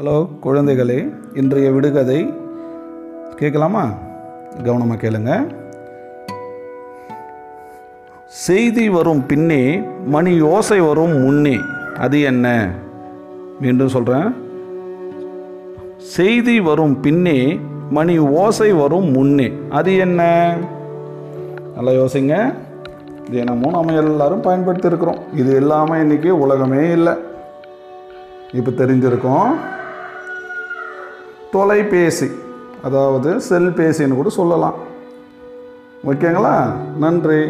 Hello குழந்தைகளே இன்றைய விடுகதை. கேட்கலாமா? கவனமாக கேளுங்க. செய்தி வரும் பின்னே மணி ஓசை வரும் முன்னே. அது என்ன? மீண்டும் சொல்கிறேன் செய்தி வரும் பின்னே மணி ஓசை வரும் முன்னே. அது என்ன? நல்லா யோசிங்க. தினமும் நம்ம எல்லாரும் பயன்படுத்தியிருக்கிறோம். இது இல்லாமல் இன்றைக்கி உலகமே இல்லை. இப்போ தெரிஞ்சிருக்கோம். தொலைபேசி அதாவது செல்பேசின்னு கூட சொல்லலாம். ஓகேங்களா? நன்றி.